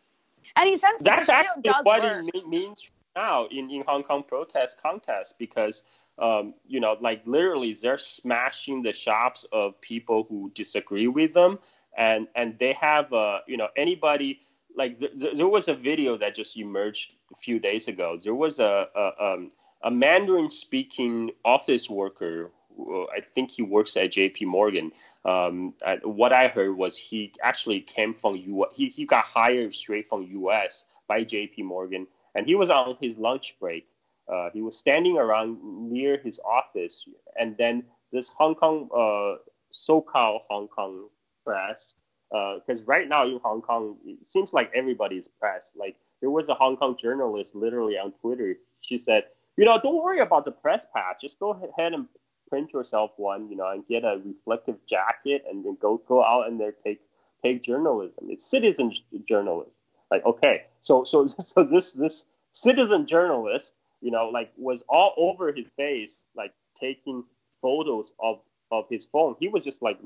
S1: any sense
S3: That's
S1: because, you know,
S3: actually what
S1: work.
S3: it means now in, in Hong Kong protest contest because um, you know, like literally they're smashing the shops of people who disagree with them, and and they have uh, you know anybody like th- th- there was a video that just emerged a few days ago. There was a a, um, a Mandarin speaking office worker. Who, I think he works at J.P. Morgan. Um, what I heard was he actually came from U. He he got hired straight from U.S. by J.P. Morgan, and he was on his lunch break. Uh, he was standing around near his office, and then this Hong Kong, uh, so-called Hong Kong press, because right now in Hong Kong, it seems like everybody is press. Like there was a Hong Kong journalist literally on Twitter. She said, "You know, don't worry about the press pass. Just go ahead and print yourself one, you know, and get a reflective jacket and then go go out and there take take journalism. It's citizen journalism. Like okay, so so so this this citizen journalist, you know, like was all over his face, like taking photos of of his phone. He was just like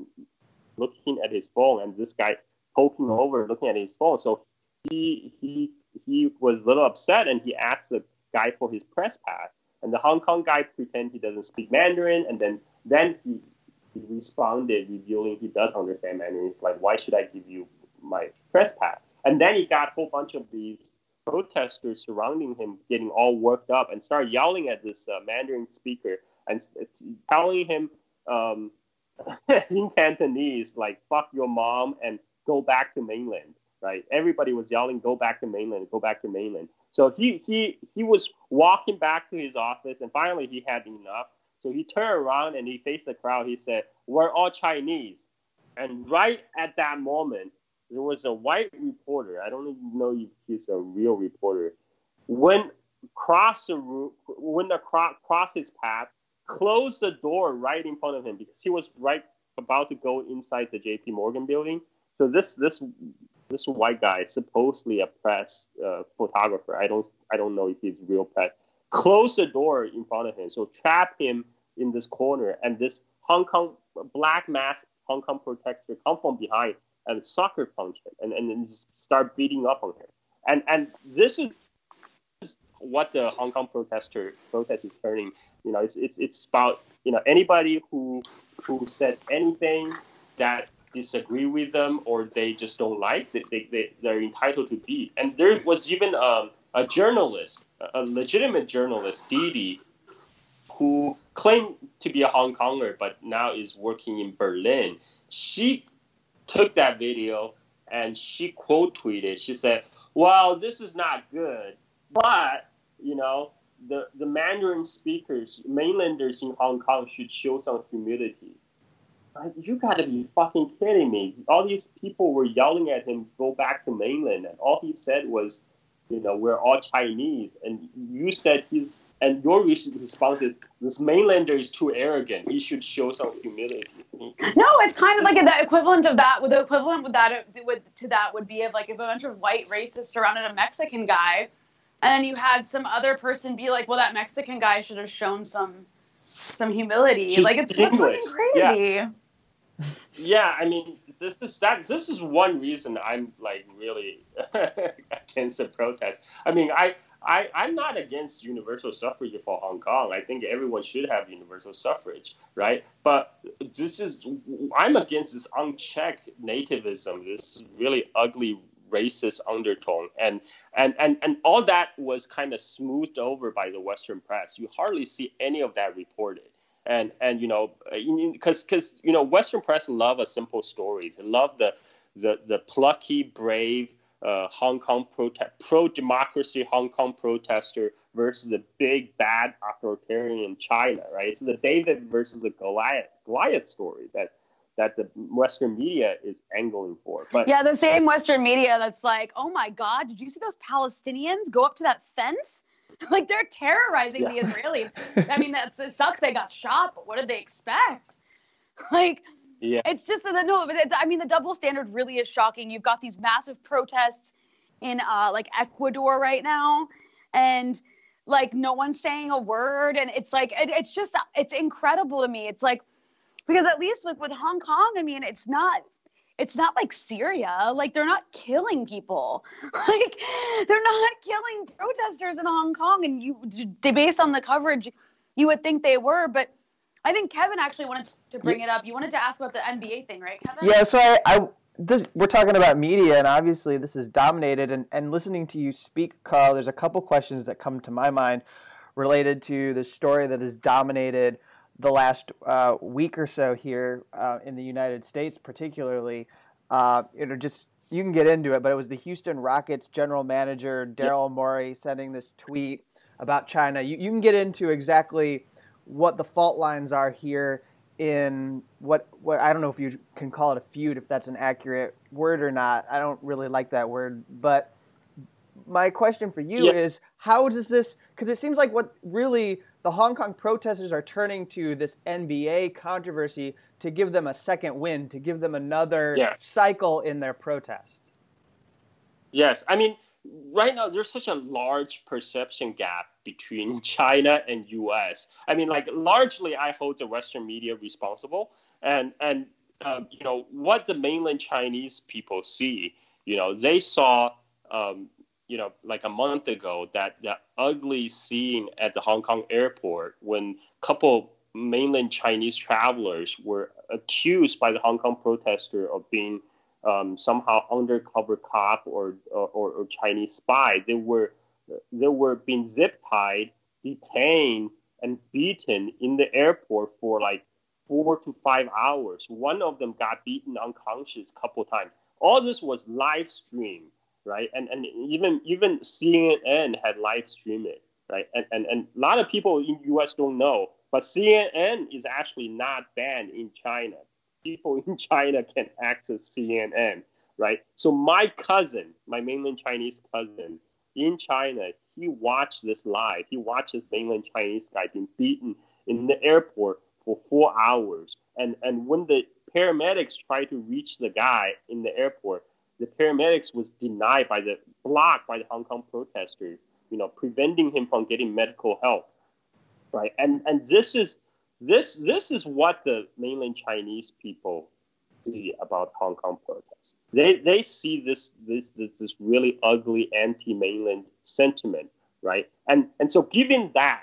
S3: looking at his phone, and this guy poking over, looking at his phone. So he he he was a little upset, and he asked the guy for his press pass. And the Hong Kong guy pretend he doesn't speak Mandarin, and then then he, he responded, revealing he does understand Mandarin. He's like, "Why should I give you my press pass?" And then he got a whole bunch of these protesters surrounding him, getting all worked up, and started yelling at this uh, Mandarin speaker and telling him um, in Cantonese, like "fuck your mom" and "go back to mainland." Right? Everybody was yelling, "Go back to mainland! Go back to mainland!" So he he he was walking back to his office, and finally he had enough. So he turned around and he faced the crowd. He said, "We're all Chinese." And right at that moment, there was a white reporter. I don't even know if he's a real reporter. When cross the room, when the cro- cross his path, closed the door right in front of him because he was right about to go inside the J.P. Morgan building. So this this this white guy, supposedly a press uh, photographer, I don't I don't know if he's real press, closed the door in front of him, so trap him in this corner, and this Hong Kong black mask Hong Kong protester come from behind and soccer punch him, and and then start beating up on her. and and this is what the Hong Kong protester protest is turning. You know, it's it's it's about you know anybody who who said anything that disagree with them or they just don't like they, they, they they're entitled to be and there was even um, a journalist a legitimate journalist Didi who claimed to be a Hong Konger but now is working in Berlin she took that video and she quote tweeted she said well this is not good but you know the the Mandarin speakers mainlanders in Hong Kong should show some humility you gotta be fucking kidding me. All these people were yelling at him, go back to mainland. And all he said was, you know, we're all Chinese. And you said he's, and your response is, this mainlander is too arrogant. He should show some humility.
S1: No, it's kind of like the equivalent of that. The equivalent with that would to that would be if like if a bunch of white racists surrounded a Mexican guy, and then you had some other person be like, well, that Mexican guy should have shown some some humility. like it's fucking crazy.
S3: Yeah yeah, I mean, this is that. This is one reason I'm like really against the protest. I mean, I, I I'm not against universal suffrage for Hong Kong. I think everyone should have universal suffrage, right? But this is I'm against this unchecked nativism. This really ugly racist undertone and and and and all that was kind of smoothed over by the western press you hardly see any of that reported and and you know because because you know Western press love a simple stories. They love the the the plucky, brave uh, Hong Kong protest pro democracy Hong Kong protester versus the big bad authoritarian China. Right? It's the David versus the Goliath Goliath story that that the Western media is angling for. But
S1: yeah, the same Western media that's like, oh my God, did you see those Palestinians go up to that fence? like they're terrorizing yeah. the Israelis. I mean, that's it sucks they got shot, but what did they expect? Like, yeah, it's just that no, but it, I mean, the double standard really is shocking. You've got these massive protests in uh, like Ecuador right now, and like no one's saying a word, and it's like it, it's just it's incredible to me. It's like because at least with with Hong Kong, I mean, it's not it's not like Syria. Like they're not killing people. Like they're not killing protesters in Hong Kong. And you, based on the coverage, you would think they were. But I think Kevin actually wanted to bring it up. You wanted to ask about the NBA thing, right, Kevin?
S2: Yeah. So I, I this, we're talking about media, and obviously this is dominated. And, and listening to you speak, Carl, there's a couple questions that come to my mind related to the story that has dominated the last uh, week or so here uh, in the United States, particularly. Uh, you know, just you can get into it, but it was the Houston Rockets general manager Daryl Morey sending this tweet about China. You, you can get into exactly what the fault lines are here in what what I don't know if you can call it a feud if that's an accurate word or not. I don't really like that word, but my question for you yeah. is how does this because it seems like what really the Hong Kong protesters are turning to this NBA controversy to give them a second win, to give them another yes. cycle in their protest.
S3: Yes, I mean, right now there's such a large perception gap between China and U.S. I mean, like largely, I hold the Western media responsible, and and um, you know what the mainland Chinese people see. You know, they saw, um, you know, like a month ago that that ugly scene at the Hong Kong airport when a couple mainland Chinese travelers were accused by the Hong Kong protester of being um, somehow undercover cop or, or, or Chinese spy. They were they were being zip tied, detained, and beaten in the airport for like four to five hours. One of them got beaten unconscious a couple times. All this was live streamed, right? And and even even CNN had live streamed it, right? And, and and a lot of people in US don't know, but CNN is actually not banned in China people in China can access CNN, right? So my cousin, my mainland Chinese cousin in China, he watched this live. He watched this mainland Chinese guy being beaten in the airport for four hours. And and when the paramedics tried to reach the guy in the airport, the paramedics was denied by the blocked by the Hong Kong protesters, you know, preventing him from getting medical help. Right. And and this is this this is what the mainland Chinese people see about Hong Kong protests. They they see this this this, this really ugly anti-mainland sentiment, right? And and so given that,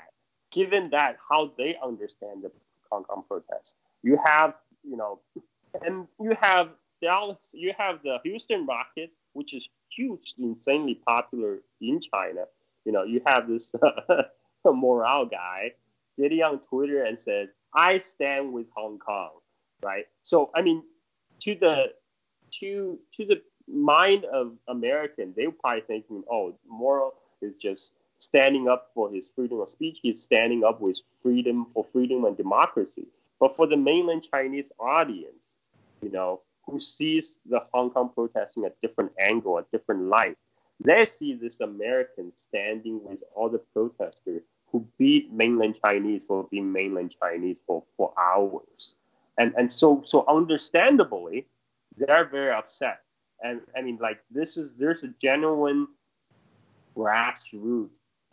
S3: given that how they understand the Hong Kong protests, you have you know, and you have Dallas, you have the Houston Rocket, which is hugely, insanely popular in China. You know, you have this Morey guy getting on Twitter and says, I stand with Hong Kong, right? So I mean, to the to to the mind of American, they were probably thinking, oh, Morey is just standing up for his freedom of speech. He's standing up with freedom for freedom and democracy. But for the mainland Chinese audience, you know, who sees the Hong Kong protesting at different angle, a different light, they see this American standing with all the protesters who beat mainland Chinese for being mainland Chinese for, for hours. And and so so understandably, they're very upset. And I mean like this is there's a genuine grassroots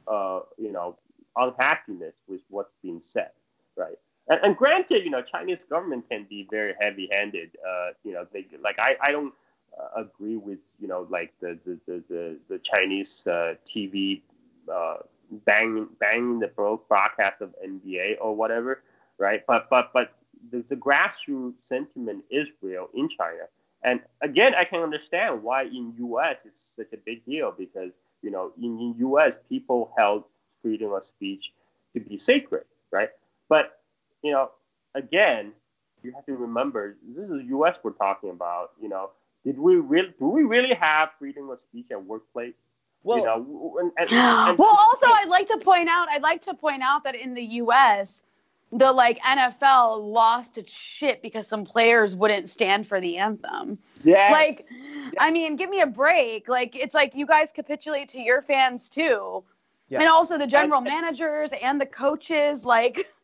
S3: uh, you know, unhappiness with what's being said, right? And, and granted, you know, Chinese government can be very heavy-handed. Uh, you know, they like I, I don't uh, agree with you know like the the the, the, the Chinese uh, TV uh, bang bang the broadcast of NBA or whatever, right? But but but the, the grassroots sentiment is real in China. And again, I can understand why in U.S. it's such a big deal because you know in, in U.S. people held freedom of speech to be sacred, right? But you know, again, you have to remember this is U.S. we're talking about. You know, did we really do we really have freedom of speech at workplace?
S1: Well,
S3: you
S1: know, and, and, and well, also I'd like to point out, I'd like to point out that in the U.S., the like NFL lost its shit because some players wouldn't stand for the anthem.
S3: Yeah,
S1: Like, yes. I mean, give me a break. Like, it's like you guys capitulate to your fans too, yes. and also the general managers and the coaches. Like,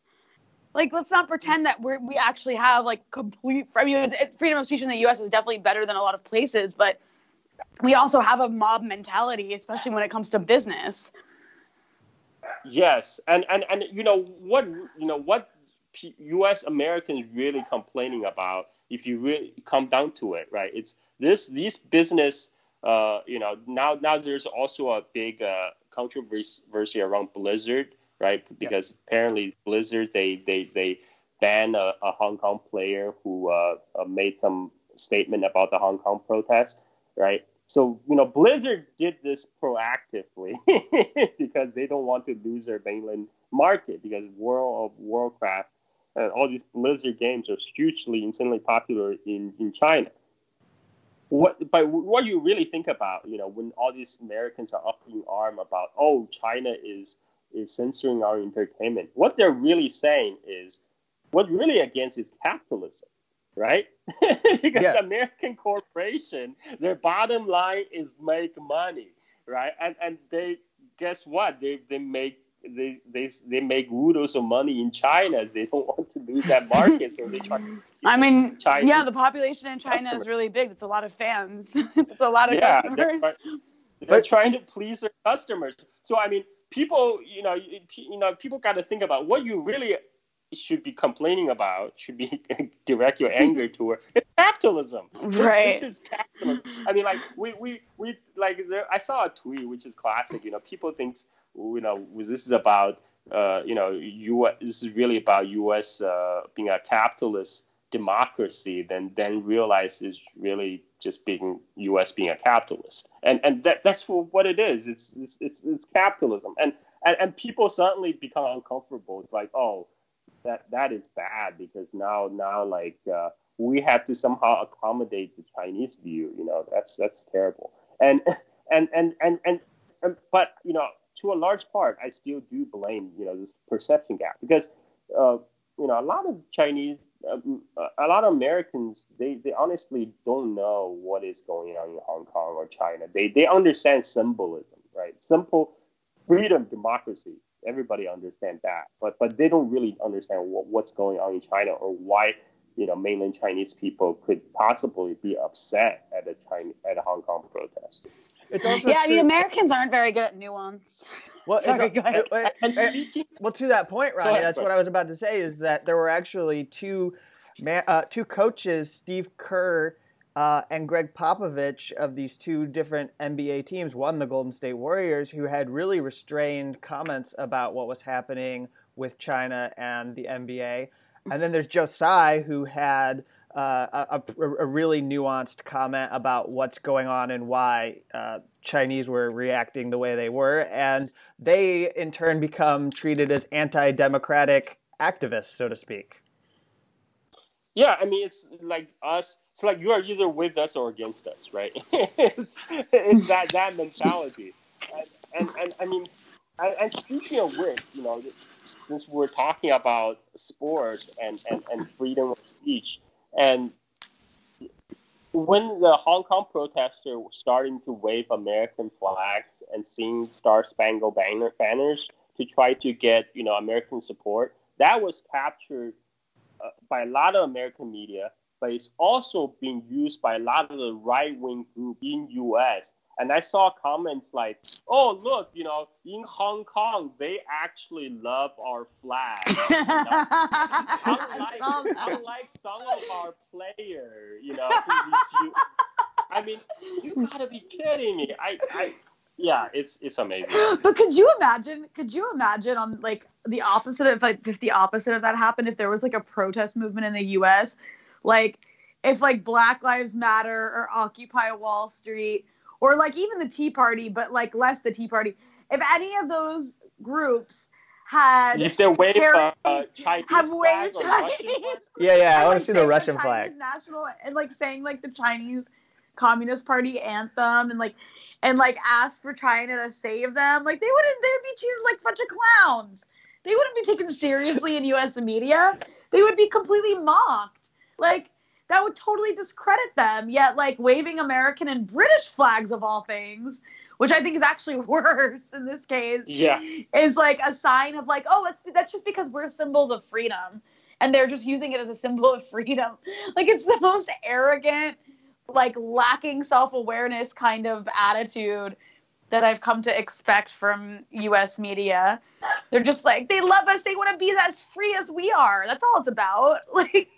S1: like let's not pretend that we we actually have like complete. I mean, freedom of speech in the U.S. is definitely better than a lot of places, but we also have a mob mentality, especially when it comes to business.
S3: Yes, and and and you know what you know what U.S. Americans really complaining about, if you really come down to it, right? It's this these business. Uh, you know now now there's also a big uh, controversy around Blizzard, right? Because yes. apparently Blizzard they they they banned a, a Hong Kong player who uh, uh made some statement about the Hong Kong protest, right? So, you know, Blizzard did this proactively because they don't want to lose their mainland market because World of Warcraft and all these Blizzard games are hugely, insanely popular in, in China. What, but what you really think about, you know, when all these Americans are up in arm about, oh, China is is censoring our entertainment, what they're really saying is, what really against is capitalism right? because yeah. American corporation, their bottom line is make money, right? And and they guess what? They they make they they they make oodles of money in China. They don't want to lose that market, so they try.
S1: I mean, Chinese yeah, the population in China customers. is really big. It's a lot of fans. it's a lot of yeah, customers.
S3: They're, they're trying to please their customers. So I mean, people, you know, you, know, people got to think about what you really should be complaining about. Should be direct your anger toward. It's capitalism.
S1: Right.
S3: this is capitalism. I mean, like we we we like there, I saw a tweet which is classic. You know, people think you know this is about uh, you know U.S. This is really about U.S. Uh, being a capitalist democracy. Then then realize it's really just being U.S. being a capitalist, and and that that's what it is. It's it's it's, it's capitalism, and, and and people suddenly become uncomfortable. It's like oh that that is bad because now now like uh, we have to somehow accommodate the Chinese view. You know that's that's terrible, and and and and and, and but you know to a large part, I still do blame you know this perception gap because uh, you know a lot of Chinese, Uh, a lot of Americans, they, they honestly don't know what is going on in Hong Kong or China. They they understand symbolism, right? Simple freedom, democracy. Everybody understand that, but but they don't really understand what, what's going on in China or why you know mainland Chinese people could possibly be upset at a China at a Hong Kong protest.
S1: It's also yeah. True. I mean, Americans aren't very good at nuance.
S2: Well, Sorry, ahead. It, it, well, to that point, Rania, ahead, that's what I was about to say. Is that there were actually two, uh, two coaches, Steve Kerr uh, and Gregg Popovich, of these two different NBA teams. One, the Golden State Warriors, who had really restrained comments about what was happening with China and the NBA. And then there's Joe Tsai, who had uh, a, a, really nuanced comment about what's going on and why uh, Chinese were reacting the way they were, and they in turn become treated as anti-democratic activists, so to speak.
S3: Yeah, I mean it's like us. It's like you are either with us or against us, right? it's, it's that that mentality, and, and, and I mean, and, and speaking of which, you know, since we're talking about sports and, and, and freedom of speech, and when the Hong Kong protesters were starting to wave American flags and sing Star Spangled Banner, banners to try to get you know American support, that was captured uh, by a lot of American media, but it's also being used by a lot of the right wing group in U.S. And I saw comments like, "Oh, look, you know, in Hong Kong, they actually love our flag. You know? unlike, unlike some of our players, you know, you, I mean, you gotta be kidding me. I, I, yeah, it's it's amazing.
S1: But could you imagine? Could you imagine on like the opposite of like if the opposite of that happened? If there was like a protest movement in the U.S., like if like Black Lives Matter or Occupy Wall Street or like even the Tea Party, but like less the Tea Party. If any of those groups had
S3: if they wave carried, uh, Chinese have waved Chinese,
S2: yeah, yeah, I want to see the Russian
S1: the
S2: flag.
S1: National and like saying like the Chinese Communist Party anthem and like and like ask for China to save them. Like they wouldn't. They'd be treated like a bunch of clowns. They wouldn't be taken seriously in U.S. media. They would be completely mocked. Like that would totally discredit them. Yet, like waving American and British flags of all things, which I think is actually worse in this case,
S3: yeah,
S1: is like a sign of like, oh, that's that's just because we're symbols of freedom, and they're just using it as a symbol of freedom. Like it's the most arrogant, like lacking self awareness kind of attitude that I've come to expect from US media. They're just like, they love us, they want to be as free as we are. That's all it's about. Like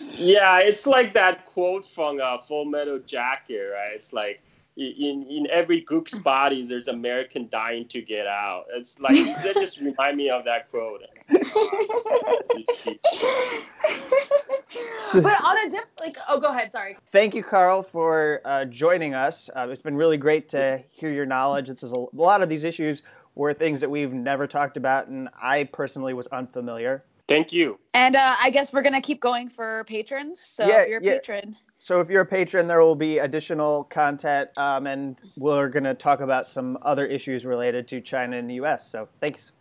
S3: yeah, it's like that quote from uh, Full Metal Jacket, right? It's like in in every gook's body, there's American dying to get out. It's like that just remind me of that quote.
S1: but on a dip, like, oh, go ahead. Sorry.
S2: Thank you, Carl, for uh, joining us. Uh, it's been really great to hear your knowledge. This is a, a lot of these issues were things that we've never talked about, and I personally was unfamiliar.
S3: Thank you.
S1: And uh, I guess we're gonna keep going for patrons. So yeah, if you're a yeah. patron.
S2: So if you're a patron, there will be additional content, um, and we're gonna talk about some other issues related to China and the U.S. So thanks.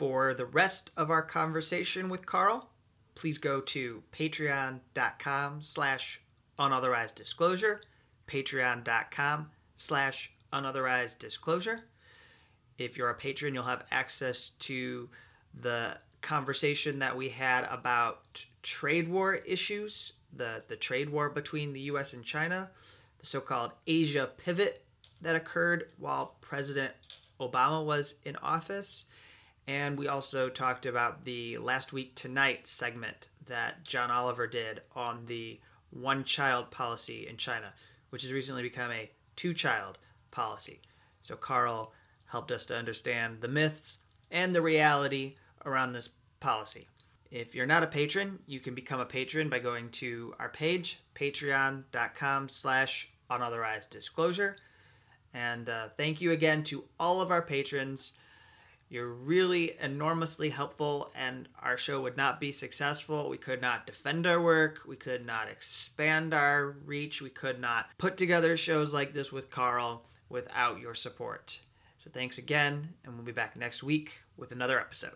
S4: For the rest of our conversation with Carl, please go to patreon.com slash unauthorized disclosure, patreon.com slash
S2: unauthorized disclosure. If you're a patron, you'll have access to the conversation that we had about trade war issues, the, the trade war between the US and China, the so called Asia pivot that occurred while President Obama was in office. And we also talked about the Last Week Tonight segment that John Oliver did on the one child policy in China, which has recently become a two child policy. So Carl helped us to understand the myths and the reality around this policy. If you're not a patron, you can become a patron by going to our page, patreon.com slash unauthorized disclosure. And uh, thank you again to all of our patrons. You're really enormously helpful, and our show would not be successful. We could not defend our work. We could not expand our reach. We could not put together shows like this with Carl without your support. So thanks again, and we'll be back next week with another episode.